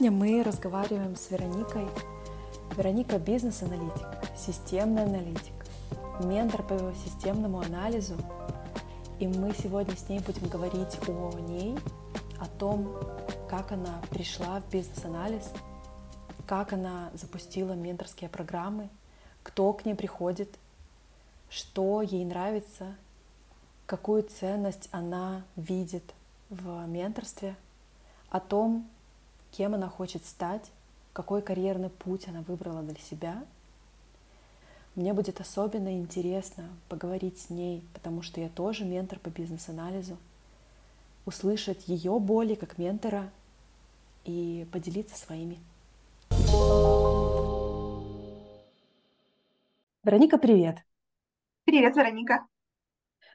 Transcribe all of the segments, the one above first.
Сегодня мы разговариваем с Вероникой. Вероника – бизнес-аналитик, системный аналитик, ментор по системному анализу. И мы сегодня с ней будем говорить о ней, о том, как она пришла в бизнес-анализ, как она запустила менторские программы, кто к ней приходит, что ей нравится, какую ценность она видит в менторстве, о том, кем она хочет стать, какой карьерный путь она выбрала для себя. Мне будет особенно интересно поговорить с ней, потому что я тоже ментор по бизнес-анализу, услышать ее боли как ментора и поделиться своими. Вероника, привет! Привет, Вероника!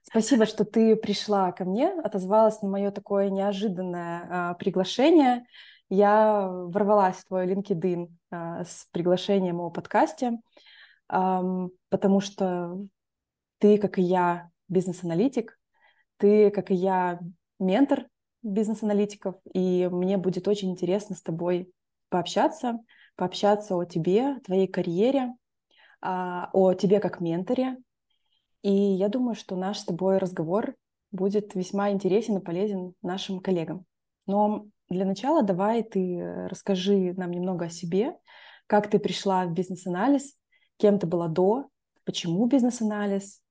Спасибо, что ты пришла ко мне, отозвалась на мое такое неожиданное а, приглашение я ворвалась в твой LinkedIn а, с приглашением о подкасте, потому что ты, как и я, бизнес-аналитик, ты, как и я, ментор бизнес-аналитиков, и мне будет очень интересно с тобой пообщаться, пообщаться о тебе, твоей карьере, а, о тебе как менторе. И я думаю, что наш с тобой разговор будет весьма интересен и полезен нашим коллегам. Но для начала давай ты э, расскажи нам немного о себе, как ты пришла в бизнес-анализ, кем ты была до, почему бизнес-анализ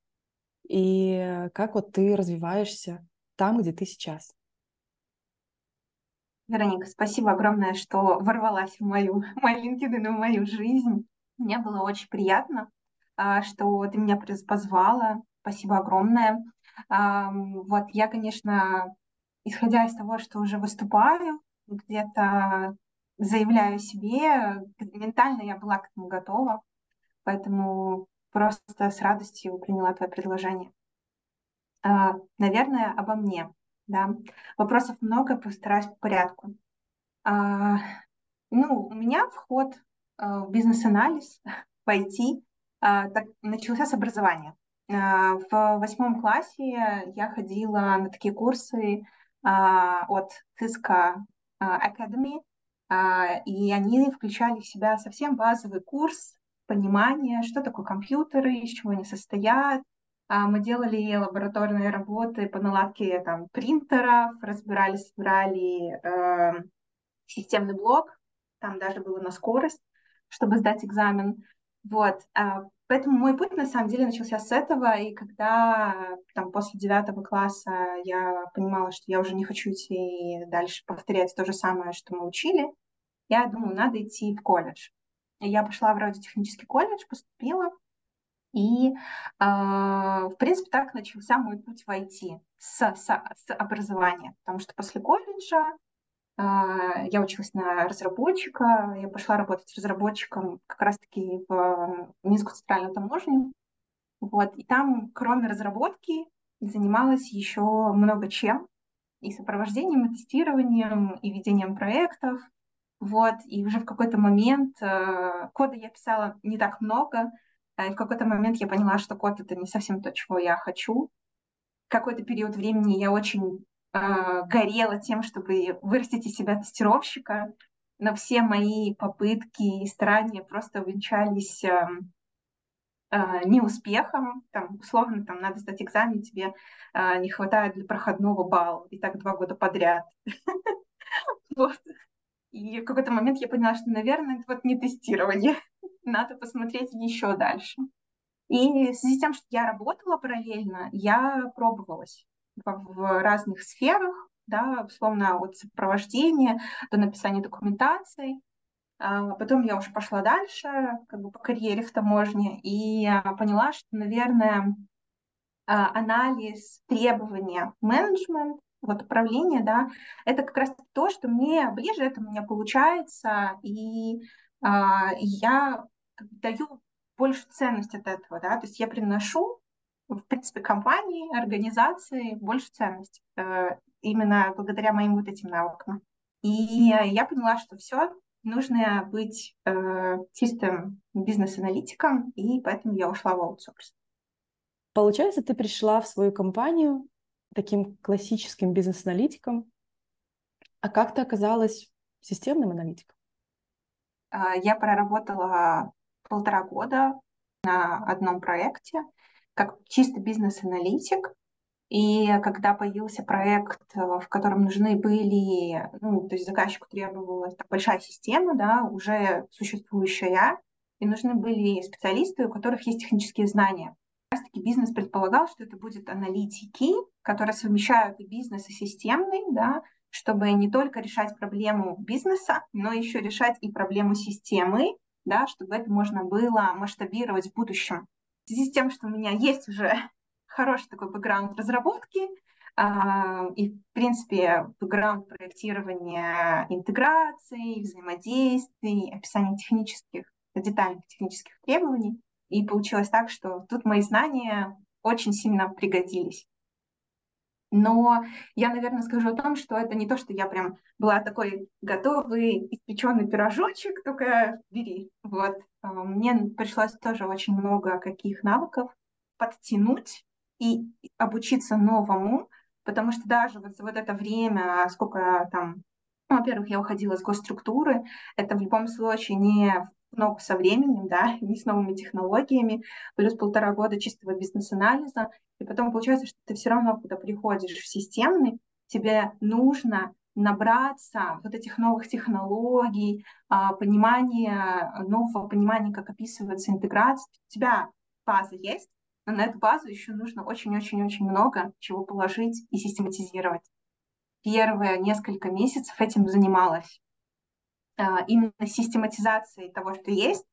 и как вот ты развиваешься там, где ты сейчас. Вероника, спасибо огромное, что ворвалась в мою, в LinkedIn, в мою жизнь. Мне было очень приятно, а, что ты меня позвала. Спасибо огромное. Вот я, конечно, исходя из того, что уже выступаю, где-то заявляю себе, ментально я была к этому готова, поэтому просто с радостью приняла твое предложение. А, наверное, обо мне. Да. Вопросов много, постараюсь по порядку. А, ну, у меня вход а, в бизнес-анализ, в IT, так, начался с образования. В восьмом классе я ходила на такие курсы от Cisco а, Academy, а, и они включали в себя совсем базовый курс понимания, что такое компьютеры, из чего они состоят. Мы делали лабораторные работы по наладке там, принтеров, разбирали, собирали э, системный блок, там даже было на скорость, чтобы сдать экзамен. Вот. Поэтому мой путь на самом деле начался с этого, и когда там после девятого класса я понимала, что я уже не хочу идти дальше повторять то же самое, что мы учили, я думаю, надо идти в колледж. Я пошла в радиотехнический колледж, поступила, и, э, в принципе, так начался мой путь в IT с, с, с образования, потому что после колледжа я училась на разработчика, я пошла работать разработчиком как раз-таки в Минскую центральную таможню. Вот. И там, кроме разработки, занималась еще много чем. И сопровождением, и тестированием, и ведением проектов. Вот. И уже в какой-то момент э, кода я писала не так много. И в какой-то момент я поняла, что код — это не совсем то, чего я хочу. Какой-то период времени я очень э, горела тем, чтобы вырастить из себя тестировщика, но все мои попытки и старания просто увенчались э, э, неуспехом. Там, условно, там надо сдать экзамен, тебе э, не хватает для проходного балла, и так два года подряд. И в какой-то момент я поняла, что, наверное, это вот не тестирование. Надо посмотреть еще дальше. И в связи с тем, что я работала параллельно, я пробовалась в разных сферах, да, условно от сопровождения до написания документации. А потом я уже пошла дальше, как бы по карьере в таможне, и поняла, что, наверное, а, анализ требования менеджмент, вот управление, да, это как раз то, что мне ближе, это у меня получается, и а, я даю больше ценность от этого, да, то есть я приношу в принципе, компании, организации больше ценность э, именно благодаря моим вот этим навыкам. И я поняла, что все, нужно быть э, чистым бизнес-аналитиком, и поэтому я ушла в аутсорс. Получается, ты пришла в свою компанию таким классическим бизнес-аналитиком, а как ты оказалась системным аналитиком? А, я проработала полтора года на одном проекте как чисто бизнес-аналитик. И когда появился проект, э, в котором нужны были, ну, то есть заказчику требовалась большая система, да, уже существующая, и нужны были специалисты, у которых есть технические знания. Как раз таки бизнес предполагал, что это будут аналитики, которые совмещают и бизнес, и системный, да, чтобы не только решать проблему бизнеса, но еще решать и проблему системы, да, чтобы это можно было масштабировать в будущем. В связи с тем, что у меня есть уже хороший такой бэкграунд разработки, Uh, и, в принципе, бэкграунд проектирования интеграций, взаимодействий, описания технических, детальных технических требований. И получилось так, что тут мои знания очень сильно пригодились. Но я, наверное, скажу о том, что это не то, что я прям была такой готовый испеченный пирожочек, только бери. Вот. А, мне пришлось тоже очень много каких навыков подтянуть и обучиться новому, потому что даже вот за вот это время, сколько там, ну, во-первых, я уходила из госструктуры, это в любом случае не много со временем, да, не с новыми технологиями, плюс полтора года чистого бизнес-анализа, и потом получается, что ты все равно, когда приходишь в системный, тебе нужно набраться вот этих новых технологий, а, понимания, нового понимания, как описывается интеграция. У тебя база есть, но на эту базу еще нужно очень-очень-очень много чего положить и систематизировать. Первые несколько месяцев этим занималась. А, именно систематизацией того, что есть,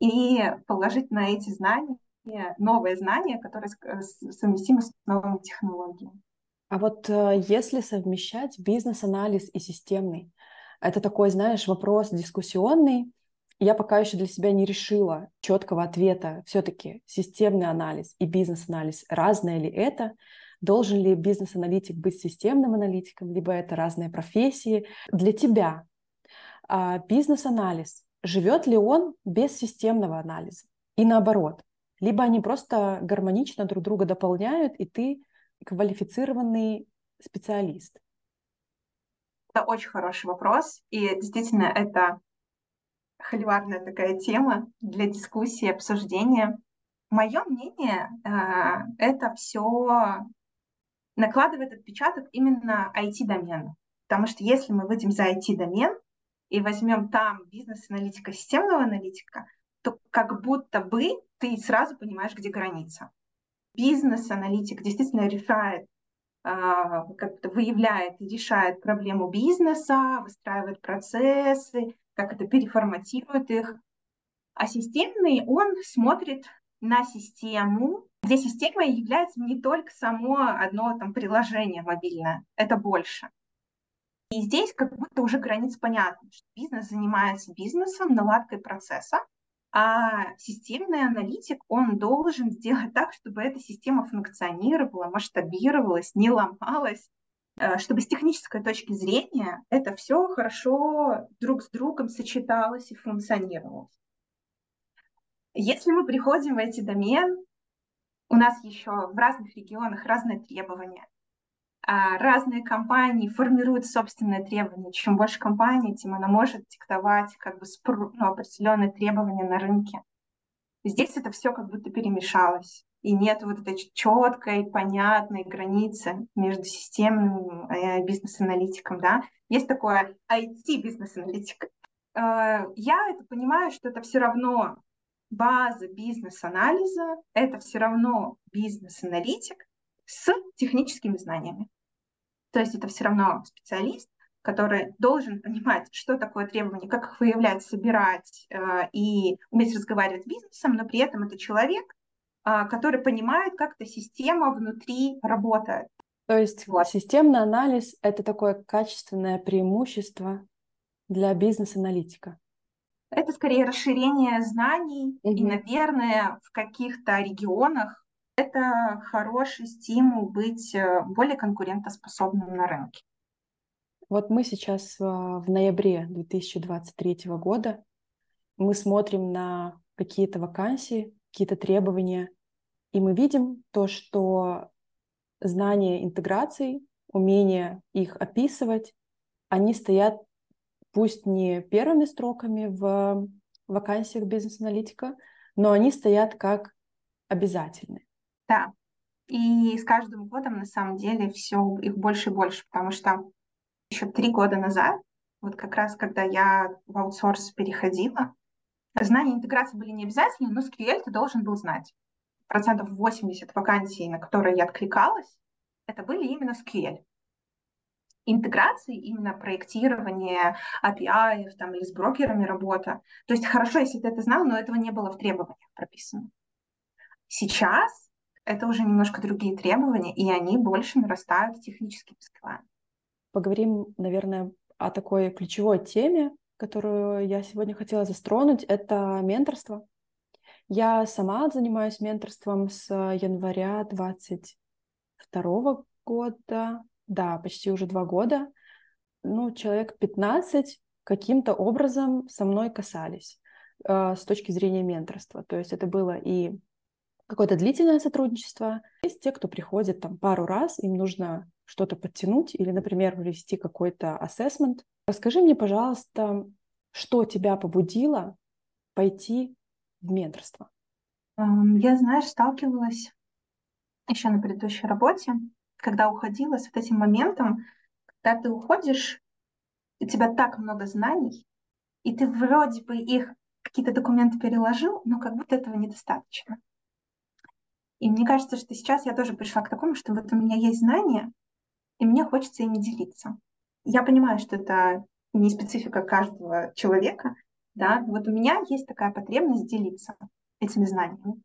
и положить на эти знания новые знания, которые совместимы с новыми технологиями. А вот э, если совмещать бизнес-анализ и системный, это такой, знаешь, вопрос дискуссионный. Я пока еще для себя не решила четкого ответа. Все-таки системный анализ и бизнес-анализ разное ли это? Должен ли бизнес-аналитик быть системным аналитиком, либо это разные профессии? Для тебя а, бизнес-анализ, живет ли он без системного анализа? И наоборот, либо они просто гармонично друг друга дополняют, и ты квалифицированный специалист? Это очень хороший вопрос, и действительно это холиварная такая тема для дискуссии, обсуждения. Мое мнение, а, это все накладывает отпечаток именно IT-домена. Потому что если мы выйдем за IT-домен, и возьмем там бизнес-аналитика, системного аналитика, то как будто бы ты сразу понимаешь, где граница. Бизнес-аналитик действительно решает, а, как-то выявляет и решает проблему бизнеса, выстраивает процессы, как это переформатирует их. А системный, он смотрит на систему, где системой является не только само одно там приложение мобильное, это больше. И здесь как будто уже граница понятна, что бизнес занимается бизнесом, наладкой процесса, а системный аналитик, он должен сделать так, чтобы эта система функционировала, масштабировалась, не ломалась, э, чтобы с технической точки зрения это все хорошо друг с другом сочеталось и функционировало. Если мы приходим в эти домен, у нас еще в разных регионах разные требования. А разные компании формируют собственные требования. Чем больше компаний, тем она может диктовать как бы ну, определенные требования на рынке. Здесь это все как будто перемешалось. И нет вот этой четкой, понятной границы между системным э, бизнес-аналитиком. Да? Есть такое IT-бизнес-аналитик. Э, я это понимаю, что это все равно база бизнес-анализа, это все равно бизнес-аналитик, с техническими знаниями. То есть это все равно специалист, который должен понимать, что такое требование, как их выявлять, собирать э, и уметь разговаривать с бизнесом, но при этом это человек, э, который понимает, как эта система внутри работает. То есть вот. системный анализ — это такое качественное преимущество для бизнес-аналитика. Это скорее расширение знаний, угу. и, наверное, в каких-то регионах это хороший стимул быть э, более конкурентоспособным на рынке. Вот мы сейчас э, в ноябре 2023 года, мы смотрим на какие-то вакансии, какие-то требования, и мы видим то, что знания интеграций, умение их описывать, они стоят пусть не первыми строками в вакансиях бизнес-аналитика, но они стоят как обязательные. Да, и с каждым годом на самом деле все их больше и больше, потому что еще три года назад, вот как раз когда я в аутсорс переходила, знания интеграции были не обязательны, но SQL ты должен был знать. Процентов 80 вакансий, на которые я откликалась, это были именно SQL. Интеграции, именно проектирование API там, или с брокерами работа. То есть хорошо, если ты это знал, но этого не было в требованиях прописано. Сейчас это уже немножко другие требования, и они больше нарастают техническими скиллами. Поговорим, наверное, о такой ключевой теме, которую я сегодня хотела застронуть, это менторство. Я сама занимаюсь менторством с января 22 года, да, почти уже два года. Ну, человек 15 каким-то образом со мной касались э, с точки зрения менторства. То есть это было и какое-то длительное сотрудничество. Есть те, кто приходит там пару раз, им нужно что-то подтянуть или, например, провести какой-то ассессмент. Расскажи мне, пожалуйста, что тебя побудило пойти в менторство? Я, знаешь, сталкивалась еще на предыдущей работе, когда уходила с вот этим моментом, когда ты уходишь, у тебя так много знаний, и ты вроде бы их какие-то документы переложил, но как будто этого недостаточно. И мне кажется, что сейчас я тоже пришла к такому, что вот у меня есть знания, и мне хочется ими делиться. Я понимаю, что это не специфика каждого человека, да, вот у меня есть такая потребность делиться этими знаниями.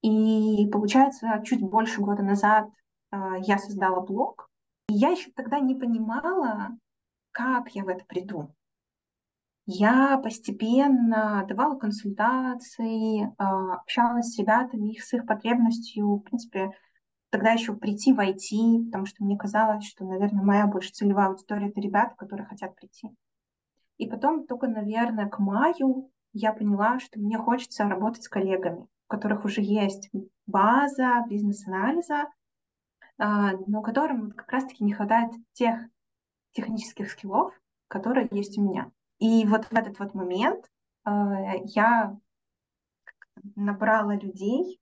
И получается, чуть больше года назад э, я создала блог, и я еще тогда не понимала, как я в это приду я постепенно давала консультации, а, общалась с ребятами, их с их потребностью, в принципе, тогда еще прийти в IT, потому что мне казалось, что, наверное, моя больше целевая аудитория — это ребята, которые хотят прийти. И потом только, наверное, к маю я поняла, что мне хочется работать с коллегами, у которых уже есть база бизнес-анализа, а, но которым как раз-таки не хватает тех технических скиллов, которые есть у меня. И вот в этот вот момент э, я набрала людей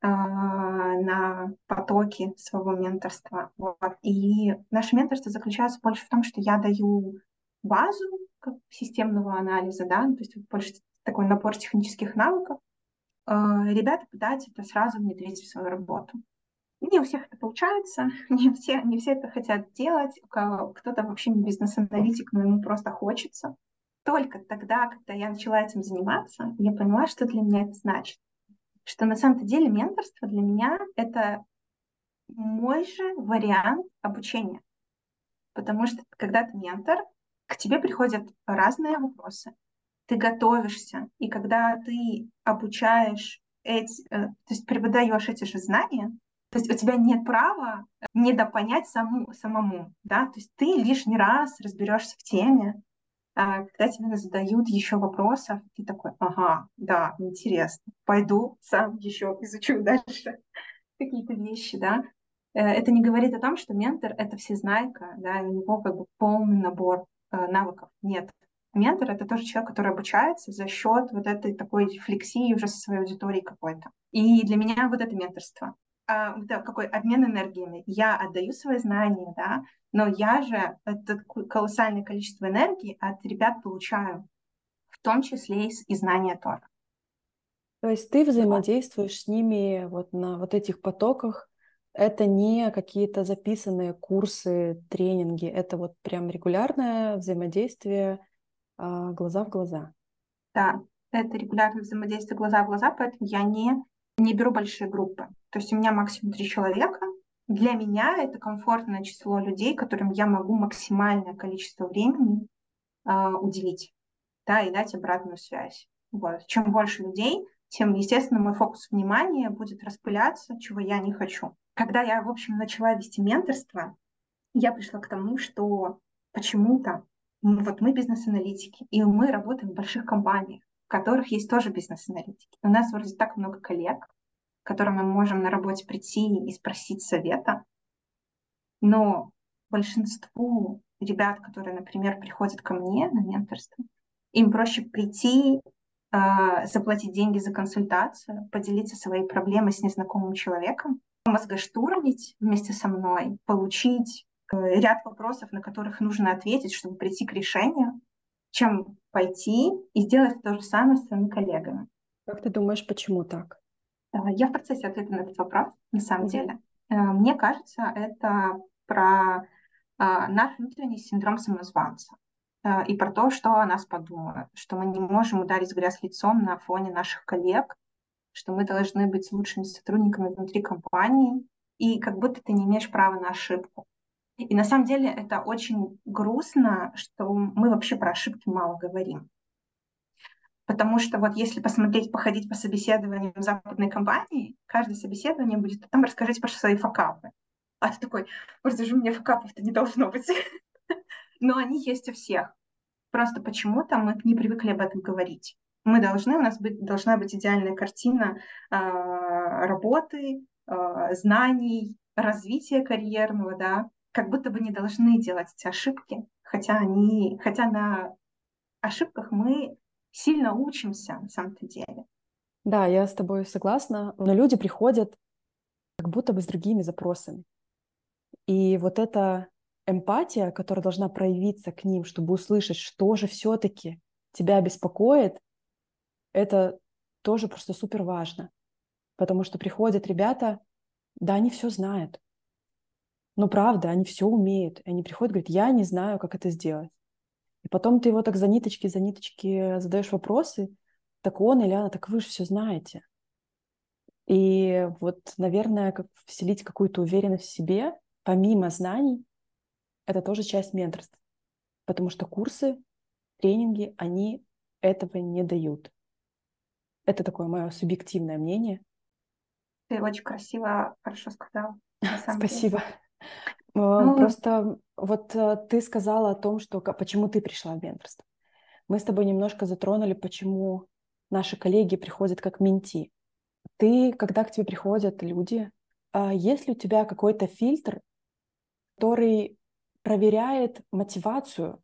э, на потоки своего менторства. Вот. И наше менторство заключается больше в том, что я даю базу как системного анализа, да, то есть больше такой набор технических навыков. Э, ребята пытаются это сразу внедрить в свою работу. Не у всех это получается, не все, не все это хотят делать, кто-то вообще не бизнес-аналитик, но ему просто хочется. Только тогда, когда я начала этим заниматься, я поняла, что для меня это значит. Что на самом-то деле менторство для меня — это мой же вариант обучения. Потому что когда ты ментор, к тебе приходят разные вопросы. Ты готовишься, и когда ты обучаешь эти, э, то есть преподаешь эти же знания, то есть у тебя нет права недопонять саму, самому, да, то есть ты лишний раз разберешься в теме, а когда тебе задают еще вопросов, ты такой, ага, да, интересно, пойду сам еще изучу дальше какие-то вещи, да. Э, это не говорит о том, что ментор — это всезнайка, да, у него как бы полный набор э, навыков. Нет. Ментор — это тоже человек, который обучается за счет вот этой такой рефлексии уже со своей аудиторией какой-то. И для меня вот это менторство а, да, какой обмен энергиями. Я отдаю свои знания, да, но я же это колоссальное количество энергии от ребят получаю, в том числе и, и знания тоже. То есть ты взаимодействуешь с ними вот на вот этих потоках. Это не какие-то записанные курсы, тренинги. Это вот прям регулярное взаимодействие а, глаза в глаза. Да, это регулярное взаимодействие глаза в глаза, поэтому я не не беру большие группы. То есть у меня максимум три человека. Для меня это комфортное число людей, которым я могу максимальное количество времени э, уделить, да, и дать обратную связь. Вот. Чем больше людей, тем, естественно, мой фокус внимания будет распыляться, чего я не хочу. Когда я, в общем, начала вести менторство, я пришла к тому, что почему-то вот мы бизнес-аналитики, и мы работаем в больших компаниях в которых есть тоже бизнес-аналитики. У нас вроде так много коллег, которым мы можем на работе прийти и спросить совета, но большинству ребят, которые, например, приходят ко мне на менторство, им проще прийти, э, заплатить деньги за консультацию, поделиться своей проблемой с незнакомым человеком, мозгоштурмить вместе со мной, получить э, ряд вопросов, на которых нужно ответить, чтобы прийти к решению, чем пойти и сделать то же самое с своими коллегами. Как ты думаешь, почему так? Э, я в процессе ответа на этот вопрос, на самом деле. Э, мне кажется, это про наш внутренний синдром самозванца и про то, что о нас подумают, что мы не можем ударить грязь лицом на фоне наших коллег, что мы должны быть лучшими сотрудниками внутри компании, и как будто ты не имеешь права на ошибку. И на самом деле это очень грустно, что мы вообще про ошибки мало говорим. Потому что вот если посмотреть, походить по собеседованиям западной компании, каждое собеседование будет, там расскажите про свои факапы. А ты такой, просто же у меня факапов-то не должно быть. Но они есть у всех. Просто почему-то мы не привыкли об этом говорить. Мы должны, у нас быть, должна быть идеальная картина э, работы, э, знаний, развития карьерного, да, как будто бы не должны делать эти ошибки, хотя они, хотя на ошибках мы сильно учимся на самом-то деле. Да, я с тобой согласна, но люди приходят как будто бы с другими запросами. И вот эта эмпатия, которая должна проявиться к ним, чтобы услышать, что же все-таки тебя беспокоит, это тоже просто супер важно. Потому что приходят ребята, да, они все знают. Но правда, они все умеют. И они приходят и говорят, я не знаю, как это сделать. И потом ты его так за ниточки, за ниточки задаешь вопросы, так он или она, так вы же все знаете. И вот, наверное, как вселить какую-то уверенность в себе, помимо знаний, это тоже часть менторства. Потому что курсы, тренинги, они этого не дают. Это такое мое субъективное мнение. Ты очень красиво, хорошо сказал. Спасибо. Ну, Просто вот э, ты сказала о том, что почему ты пришла в менторство. Мы с тобой немножко затронули, почему наши коллеги приходят как менти. Ты, когда к тебе приходят люди, а есть ли у тебя какой-то фильтр, который проверяет мотивацию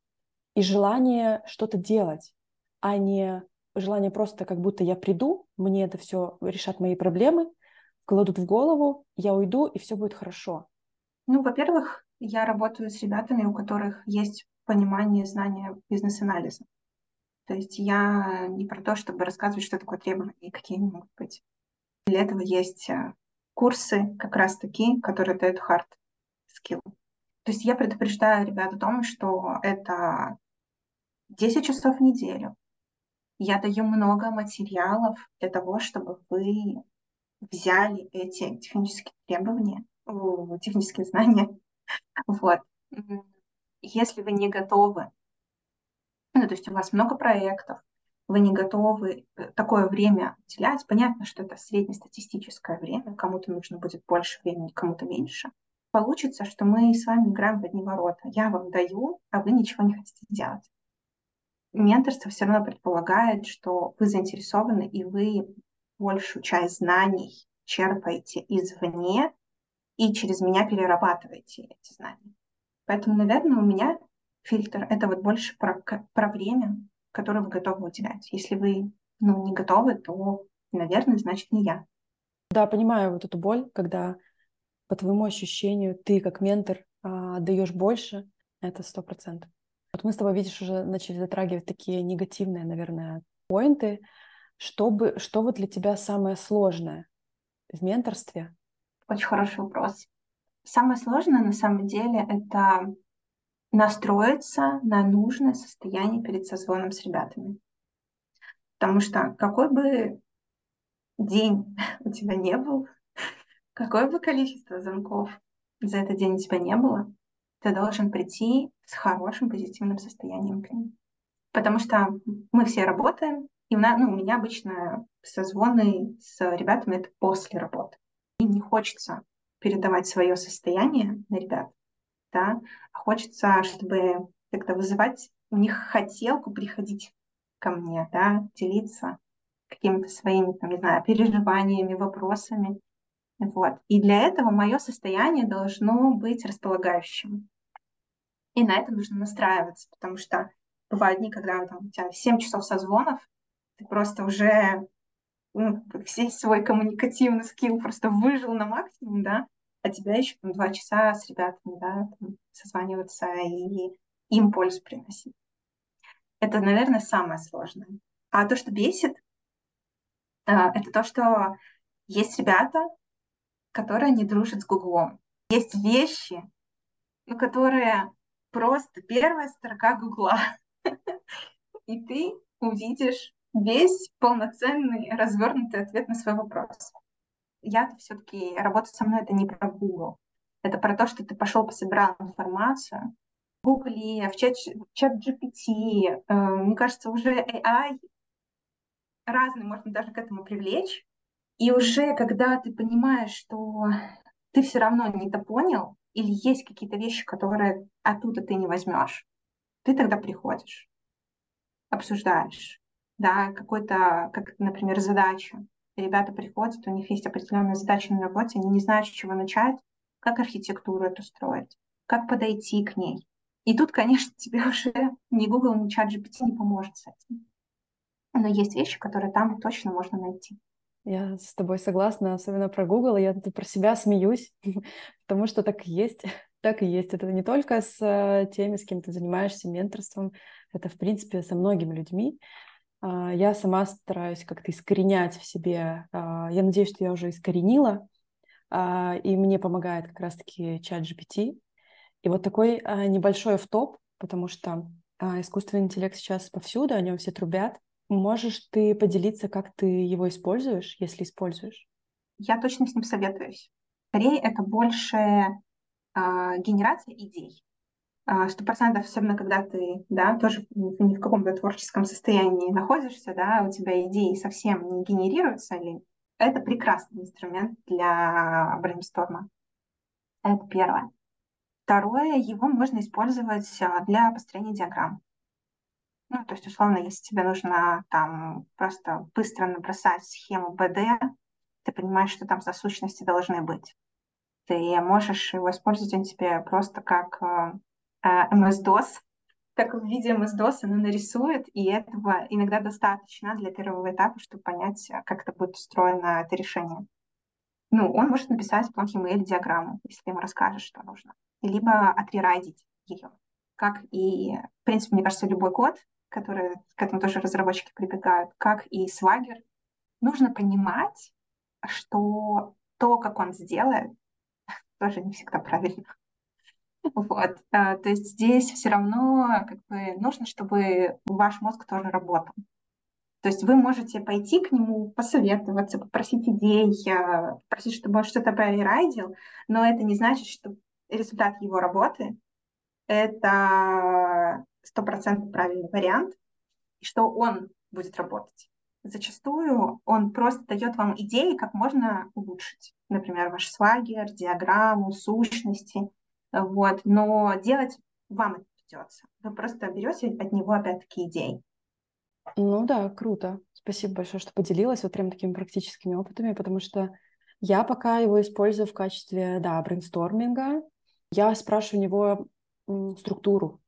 и желание что-то делать, а не желание просто как будто я приду, мне это все решат мои проблемы, кладут в голову, я уйду, и все будет хорошо. Ну, во-первых, я работаю с ребятами, у которых есть понимание, знание бизнес-анализа. То есть я не про то, чтобы рассказывать, что такое требования и какие они могут быть. Для этого есть э, курсы как раз таки, которые дают hard skill. То есть я предупреждаю ребят о том, что это 10 часов в неделю, я даю много материалов для того, чтобы вы взяли эти технические требования, технические знания. Вот. Если вы не готовы, ну, то есть у вас много проектов, вы не готовы э, такое время уделять, понятно, что это среднестатистическое время, кому-то нужно будет больше времени, кому-то меньше. Получится, что мы с вами играем в одни ворота. Я вам даю, а вы ничего не хотите делать менторство все равно предполагает, что вы заинтересованы и вы большую часть знаний черпаете извне и через меня перерабатываете эти знания. Поэтому, наверное, у меня фильтр — это вот больше про, про время, которое вы готовы уделять. Если вы ну, не готовы, то, наверное, значит, не я. Да, понимаю вот эту боль, когда по твоему ощущению ты как ментор а, даешь больше, это сто процентов. Вот мы с тобой, видишь, уже начали затрагивать такие негативные, наверное, поинты. Что, бы, что вот для тебя самое сложное в менторстве? Очень хороший вопрос. Самое сложное на самом деле это настроиться на нужное состояние перед созвоном с ребятами. Потому что какой бы день у тебя не был, какое бы количество звонков за этот день у тебя не было, ты должен прийти с хорошим позитивным состоянием к ним. Потому что мы все работаем, и ну, у меня обычно созвоны с ребятами это после работы. И не хочется передавать свое состояние на ребят, да, а хочется, чтобы как-то вызывать у них хотелку приходить ко мне, да, делиться какими-то своими, там, не знаю, переживаниями, вопросами. Вот. И для этого мое состояние должно быть располагающим. И на это нужно настраиваться, потому что бывают дни, когда там, у тебя 7 часов созвонов, ты просто уже ну, весь свой коммуникативный скилл просто выжил на максимум, да, а тебя еще там, два часа с ребятами, да, там, созваниваться и им пользу приносить. Это, наверное, самое сложное. А то, что бесит, а, это то, что есть ребята, которые не дружат с Гуглом. Есть вещи, ну, которые просто первая строка Гугла. И ты увидишь весь полноценный развернутый ответ на свой вопрос. Я все-таки работа со мной это не про Google. Это про то, что ты пошел пособирал информацию. В Google, в чат, в чат GPT, э, мне кажется, уже AI разный можно даже к этому привлечь. И уже когда ты понимаешь, что ты все равно не то понял, или есть какие-то вещи, которые оттуда ты не возьмешь, ты тогда приходишь, обсуждаешь, да, какой-то, как, например, задачу. Ребята приходят, у них есть определенная задача на работе, они не знают, с чего начать, как архитектуру эту строить, как подойти к ней. И тут, конечно, тебе уже ни Google, ни чат GPT не поможет с этим. Но есть вещи, которые там точно можно найти. Я с тобой согласна, особенно про Google. Я тут про себя смеюсь, потому что так и есть. Так и есть. Это не только с э, теми, с кем ты занимаешься менторством, это, в принципе, со многими людьми. А, я сама стараюсь как-то искоренять в себе. А, я надеюсь, что я уже искоренила, а, и мне помогает как раз-таки чат GPT. И вот такой небольшой автоп, потому что искусственный интеллект сейчас повсюду, о нем все трубят. Можешь ты поделиться, как ты его используешь, если используешь? Я точно с ним советуюсь. Скорее, это больше генерация идей. Сто процентов, особенно когда ты, да, тоже не в каком-то творческом состоянии находишься, да, у тебя идеи совсем не генерируются, или это прекрасный инструмент для брейнсторма. Это первое. Второе, его можно использовать для построения диаграмм. Ну, то есть, условно, если тебе нужно там просто быстро набросать схему БД, ты понимаешь, что там за сущности должны быть. Ты можешь его использовать, он тебе просто как э, MS-DOS, как в виде MS-DOS она нарисует, и этого иногда достаточно для первого этапа, чтобы понять, как это будет устроено, это решение. Ну, он может написать в HTML диаграмму, если ему расскажешь, что нужно. Либо отрерайдить ее. Как и, в принципе, мне кажется, любой код, которые к этому тоже разработчики прибегают, как и Swagger, нужно понимать, что то, как он сделает, тоже не всегда правильно. Вот. А, то есть здесь все равно как бы нужно, чтобы ваш мозг тоже работал. То есть вы можете пойти к нему, посоветоваться, попросить идей, а, попросить, чтобы он что-то прорайдил, но это не значит, что результат его работы — это стопроцентно правильный вариант, и что он будет работать. Зачастую он просто дает вам идеи, как можно улучшить. Например, ваш свагер, диаграмму, сущности. Вот. Но делать вам это придется. Вы просто берете от него опять-таки идеи. Ну да, круто. Спасибо большое, что поделилась вот прям такими практическими опытами, потому что я пока его использую в качестве, да, брейнсторминга. Я спрашиваю у него структуру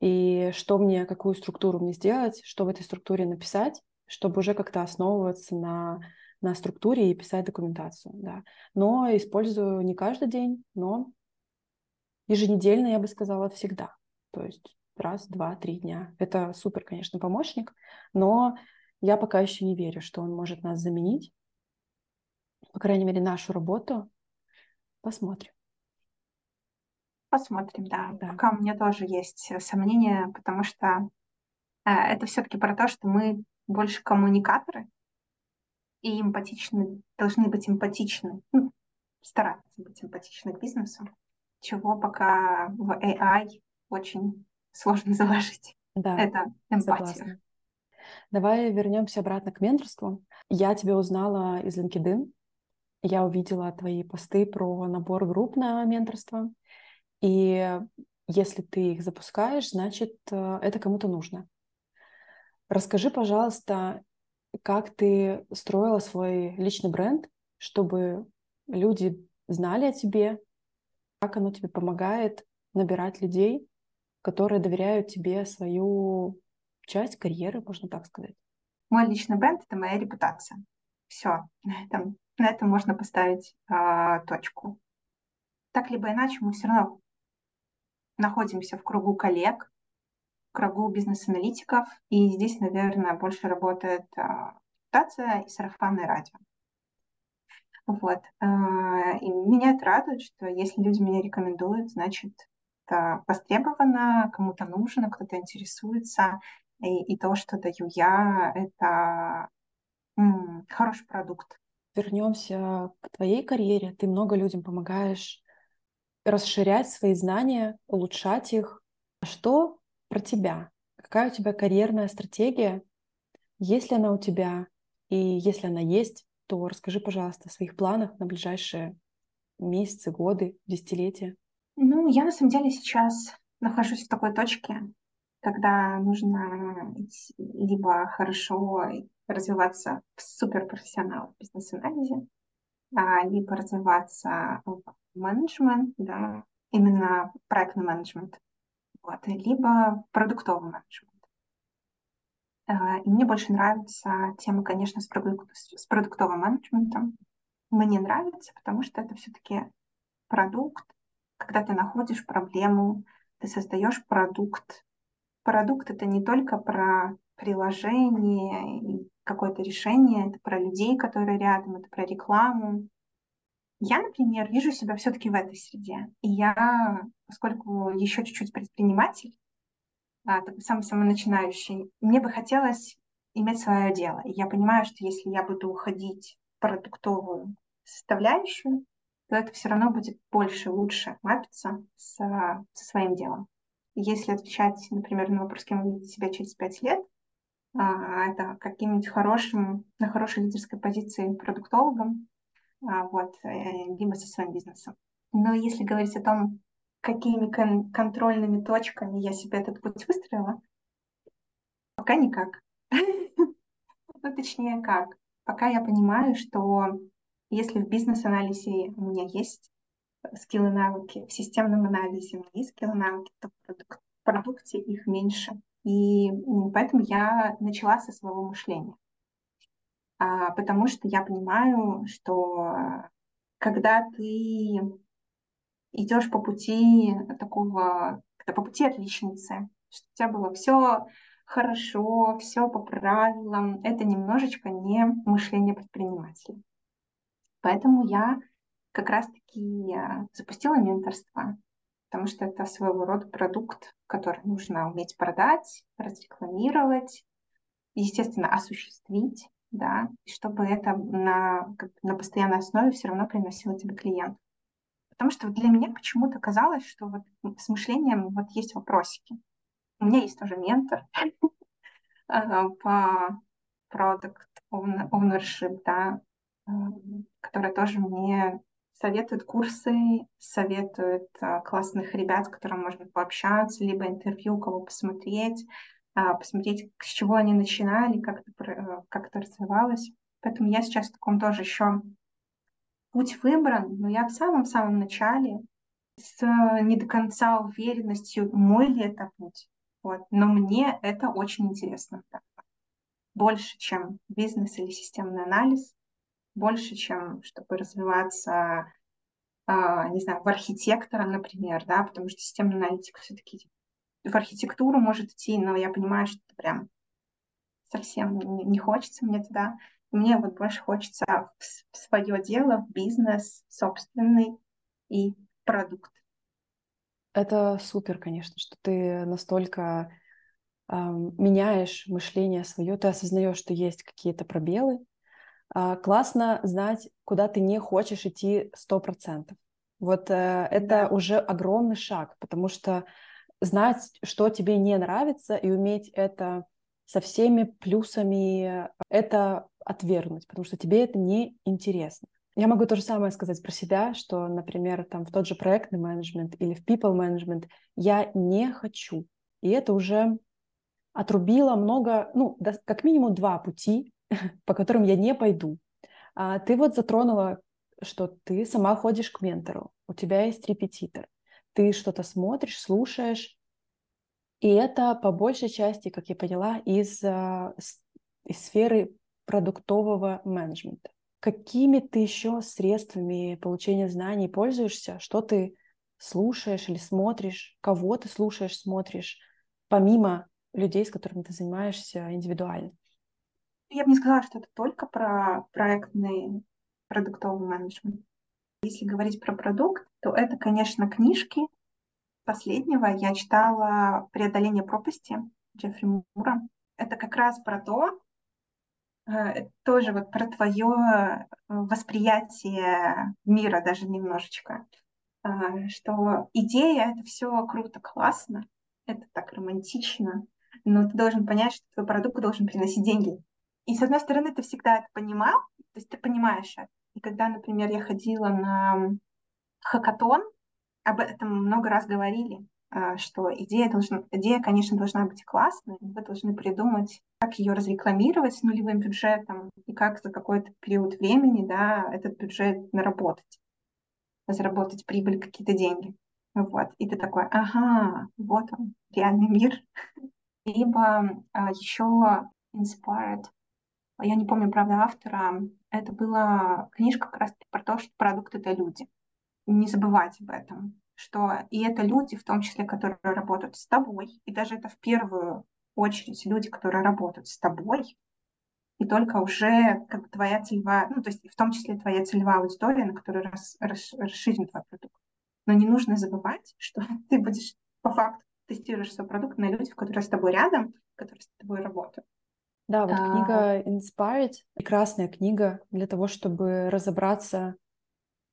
и что мне, какую структуру мне сделать, что в этой структуре написать, чтобы уже как-то основываться на, на структуре и писать документацию. Да. Но использую не каждый день, но еженедельно, я бы сказала, всегда. То есть раз, два, три дня. Это супер, конечно, помощник, но я пока еще не верю, что он может нас заменить. По крайней мере, нашу работу. Посмотрим. Посмотрим, да. да. Пока у меня тоже есть сомнения, потому что э, это все-таки про то, что мы больше коммуникаторы и эмпатичны, должны быть эмпатичны, ну, стараться быть эмпатичны к бизнесу, чего пока в AI очень сложно заложить. Да, это эмпатия. Согласна. Давай вернемся обратно к менторству. Я тебя узнала из LinkedIn. Я увидела твои посты про набор групп на менторство. И если ты их запускаешь, значит, э, это кому-то нужно. Расскажи, пожалуйста, как ты строила свой личный бренд, чтобы люди знали о тебе, как оно тебе помогает набирать людей, которые доверяют тебе свою часть карьеры, можно так сказать? Мой личный бренд — это моя репутация. Все, на этом, на этом можно поставить а, точку. Так либо иначе мы все равно находимся в кругу коллег, в кругу бизнес-аналитиков, и здесь, наверное, больше работает а, репутация и сарафанное радио. Вот. А, и меня это радует, что если люди меня рекомендуют, значит, это востребовано, кому-то нужно, кто-то интересуется. И, и то, что даю я, это м, хороший продукт. Вернемся к твоей карьере. Ты много людям помогаешь расширять свои знания, улучшать их. Что про тебя? Какая у тебя карьерная стратегия? Есть ли она у тебя? И если она есть, то расскажи, пожалуйста, о своих планах на ближайшие месяцы, годы, десятилетия. Ну, я на самом деле сейчас нахожусь в такой точке, когда нужно либо хорошо развиваться в суперпрофессионал в бизнес-анализе, а, либо развиваться в менеджмент, да, именно проектный менеджмент, вот, либо продуктовый менеджмент. А, и мне больше нравится тема, конечно, с, продук с продуктовым менеджментом. Мне нравится, потому что это все-таки продукт, когда ты находишь проблему, ты создаешь продукт. Продукт это не только про приложение и какое-то решение, это про людей, которые рядом, это про рекламу. Я, например, вижу себя все-таки в этой среде. И я, поскольку еще чуть-чуть предприниматель, такой самый-самый начинающий, мне бы хотелось иметь свое дело. И я понимаю, что если я буду уходить в продуктовую составляющую, то это все равно будет больше, лучше мапиться с, со своим делом. Если отвечать, например, на вопрос, кем вы видите себя через пять лет, а, это каким-нибудь хорошим, на хорошей лидерской позиции продуктологом, а, вот, э, либо со своим бизнесом. Но если говорить о том, какими кон- контрольными точками я себе этот путь выстроила, пока никак. Ну, точнее, как. Пока я понимаю, что если в бизнес-анализе у меня есть скиллы навыки, в системном анализе у меня есть скиллы навыки, то в продукте их меньше. И поэтому я начала со своего мышления. А, потому что я понимаю, что когда ты идешь по пути такого, по пути отличницы, что у тебя было все хорошо, все по правилам, это немножечко не мышление предпринимателя. Поэтому я как раз-таки э, запустила менторство, потому что это своего рода продукт, который нужно уметь продать, разрекламировать, естественно, осуществить, да, и чтобы это на, на постоянной основе все равно приносило тебе клиент. Потому что для меня почему-то казалось, что вот с мышлением вот есть вопросики. У меня есть тоже ментор э, по product ownership, да, которая тоже мне советует курсы, советует а, классных ребят, с которыми можно пообщаться, либо интервью, кого посмотреть, а, посмотреть, с чего они начинали, как это, как это развивалось. Поэтому я сейчас в таком тоже еще путь выбран, но я в самом-самом начале с не до конца уверенностью, мой ли это путь. Вот. Но мне это очень интересно. Больше, чем бизнес или системный анализ, больше, чем чтобы развиваться, а, не знаю, в архитектора, например, да, потому что системный аналитик все-таки в архитектуру может идти, но я понимаю, что это прям совсем не хочется мне туда. Мне вот больше хочется в, свое дело, в бизнес собственный и продукт. Это супер, конечно, что ты настолько э, меняешь мышление свое, ты осознаешь, что есть какие-то пробелы, а, классно знать, куда ты не хочешь идти сто процентов. Вот э, это да. уже огромный шаг, потому что знать, что тебе не нравится, и уметь это со всеми плюсами, это отвергнуть, потому что тебе это не интересно. Я могу то же самое сказать про себя, что, например, там в тот же проектный менеджмент или в people management я не хочу. И это уже отрубило много, ну, как минимум два пути, по которым я не пойду. А ты вот затронула, что ты сама ходишь к ментору, у тебя есть репетитор, ты что-то смотришь, слушаешь, и это по большей части, как я поняла, из, а, из сферы продуктового менеджмента. Какими ты еще средствами получения знаний пользуешься? Что ты слушаешь или смотришь? Кого ты слушаешь, смотришь, помимо людей, с которыми ты занимаешься индивидуально? Я бы не сказала, что это только про проектный продуктовый менеджмент. Если говорить про продукт, то это, конечно, книжки. Последнего я читала «Преодоление пропасти» Джеффри Мура. Это как раз про то, тоже вот про твое э, восприятие мира даже немножечко, э, что идея — это все круто, классно, это так романтично, но ты должен понять, что твой продукт должен приносить деньги. И с одной стороны, ты всегда это понимал, то есть ты понимаешь это. И когда, например, я ходила на хакатон, об этом много раз говорили, что идея, должна, идея, конечно, должна быть классной, вы должны придумать, как ее разрекламировать с нулевым бюджетом и как за какой-то период времени да, этот бюджет наработать, заработать прибыль, какие-то деньги. Вот. И ты такой, ага, вот он, реальный мир. Либо а, еще Inspired я не помню, правда, автора, это была книжка как раз про то, что продукт — это люди. Не забывать об этом, что и это люди, в том числе, которые работают с тобой, и даже это в первую очередь люди, которые работают с тобой, и только уже как бы твоя целевая, ну, то есть в том числе твоя целевая аудитория, на которую рас, рас, расширен твой продукт. Но не нужно забывать, что ты будешь по факту тестируешь свой продукт на людях, которые с тобой рядом, которые с тобой работают. Да, вот а... книга Inspired — прекрасная книга для того, чтобы разобраться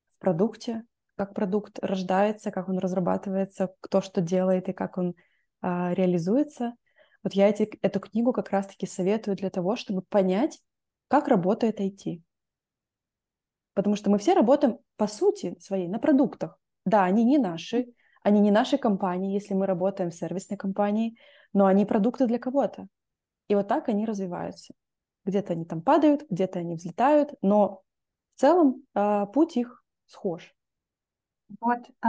в продукте, как продукт рождается, как он разрабатывается, кто что делает и как он а, реализуется. Вот я эти, эту книгу как раз-таки советую для того, чтобы понять, как работает IT. Потому что мы все работаем, по сути своей, на продуктах. Да, они не наши, они не наши компании, если мы работаем в сервисной компании, но они продукты для кого-то. И вот так они развиваются. Где-то они там падают, где-то они взлетают, но в целом э, путь их схож. Вот, э,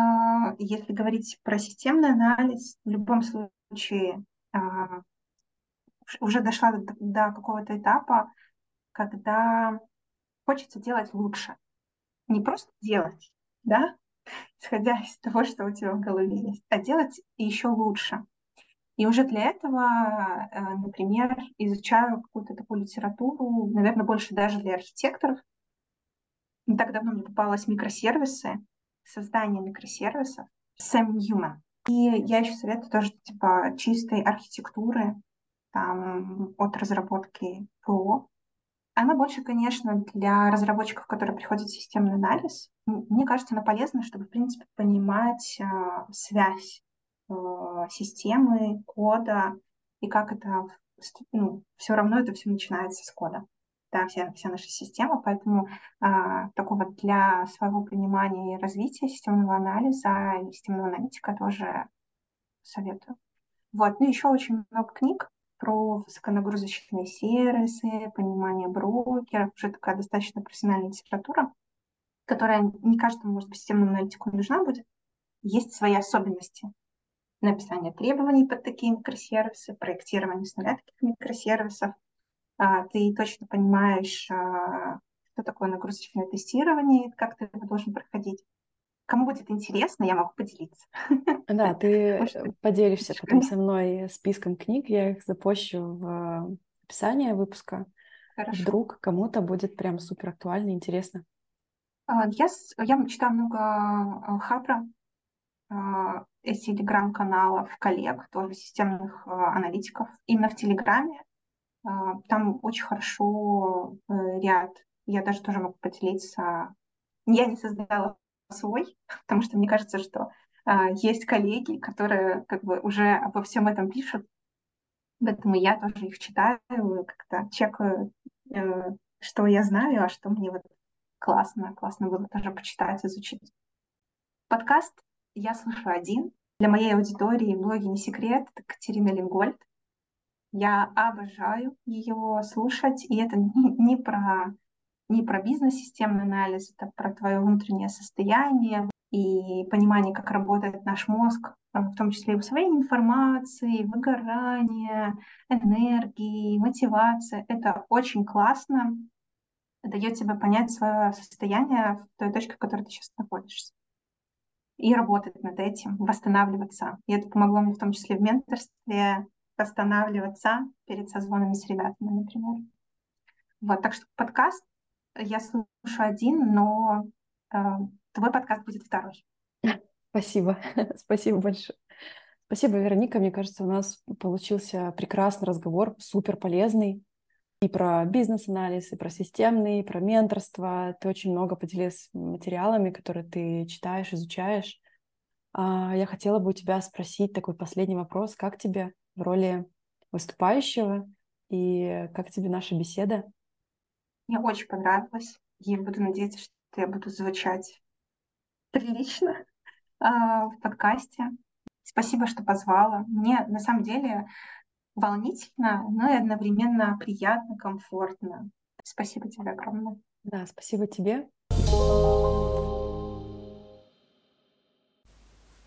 если говорить про системный анализ, в любом случае э, уже дошла до, какого-то этапа, когда хочется делать лучше. Не просто делать, да, исходя из того, что у тебя в голове есть, а делать еще лучше. И уже для этого, э, например, изучаю какую-то такую литературу, наверное, больше даже для архитекторов. Не так давно мне попалось микросервисы, создание микросервисов, Сэм Ньюман. И я еще советую тоже типа чистой архитектуры, там, от разработки ПО. Она больше, конечно, для разработчиков, которые приходят в системный анализ. Мне кажется, она полезна, чтобы, в принципе, понимать э, связь Э, системы, кода, и как это, ну, все равно это все начинается с кода. Да, вся, вся наша система, поэтому а, такого для своего понимания и развития системного анализа и системного аналитика тоже советую. Вот, ну еще очень много книг про высоконагрузочные сервисы, понимание брокеров, уже такая достаточно профессиональная литература, которая не каждому, может быть, системному аналитику нужна будет. Есть свои особенности написание требований под такие микросервисы, проектирование с нуля таких микросервисов. А, ты точно понимаешь, а, что такое нагрузочное тестирование, как ты его должен проходить. Кому будет интересно, я могу поделиться. Да, ты поделишься потом со мной списком книг, я их запущу в описание выпуска. Хорошо. Вдруг кому-то будет прям супер актуально, интересно. А, я, я читаю много Хабра, телеграм-каналов коллег, тоже системных аналитиков, именно в Телеграме. Э, там очень хорошо э, ряд, я даже тоже могу поделиться. Я не создала свой, потому что мне кажется, что есть коллеги, которые как бы уже обо всем этом пишут, поэтому я тоже их читаю, как-то чекаю, что я знаю, а что мне вот классно, классно было тоже почитать, изучить. Подкаст я слушаю один. Для моей аудитории блоги не секрет, это Катерина Лингольд. Я обожаю ее слушать, и это не, про не про бизнес-системный анализ, это про твое внутреннее состояние, и понимание, как работает наш мозг, а, в том числе и усвоение информации, выгорание, энергии, мотивация. Это очень классно, дает тебе понять свое состояние в той точке, в которой ты сейчас находишься. И работать над этим, восстанавливаться. И это помогло мне в том числе в менторстве восстанавливаться перед созвонами с ребятами, например. Вот, так что подкаст я слушаю один, но э, твой подкаст будет второй. Спасибо, спасибо большое. Спасибо, Вероника. Мне кажется, у нас получился прекрасный разговор, супер полезный. И про бизнес-анализ, и про системный, и про менторство. Ты очень много поделилась материалами, которые ты читаешь, изучаешь. А, я хотела бы у тебя спросить такой последний вопрос. Как тебе в роли выступающего и как тебе наша беседа? Мне очень понравилось. Я буду надеяться, что я буду звучать прилично а, в подкасте. Спасибо, что позвала. Мне на самом деле волнительно, но и одновременно приятно, комфортно. Спасибо тебе огромное. Да, спасибо тебе.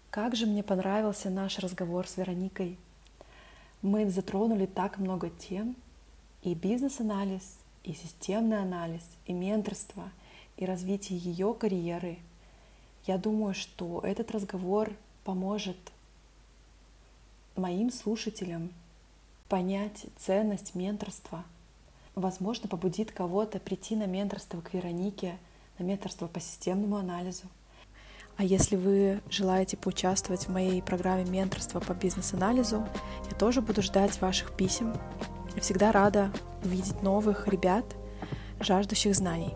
Как же мне понравился наш разговор с Вероникой. Мы затронули так много тем, и бизнес-анализ, и системный анализ, и менторство, и развитие ее карьеры — я думаю, что этот разговор поможет моим слушателям понять ценность менторства. Возможно, побудит кого-то прийти на менторство к Веронике, на менторство по системному анализу. А если вы желаете поучаствовать в моей программе менторства по бизнес-анализу, я тоже буду ждать ваших писем. Я всегда рада увидеть новых ребят, жаждущих знаний.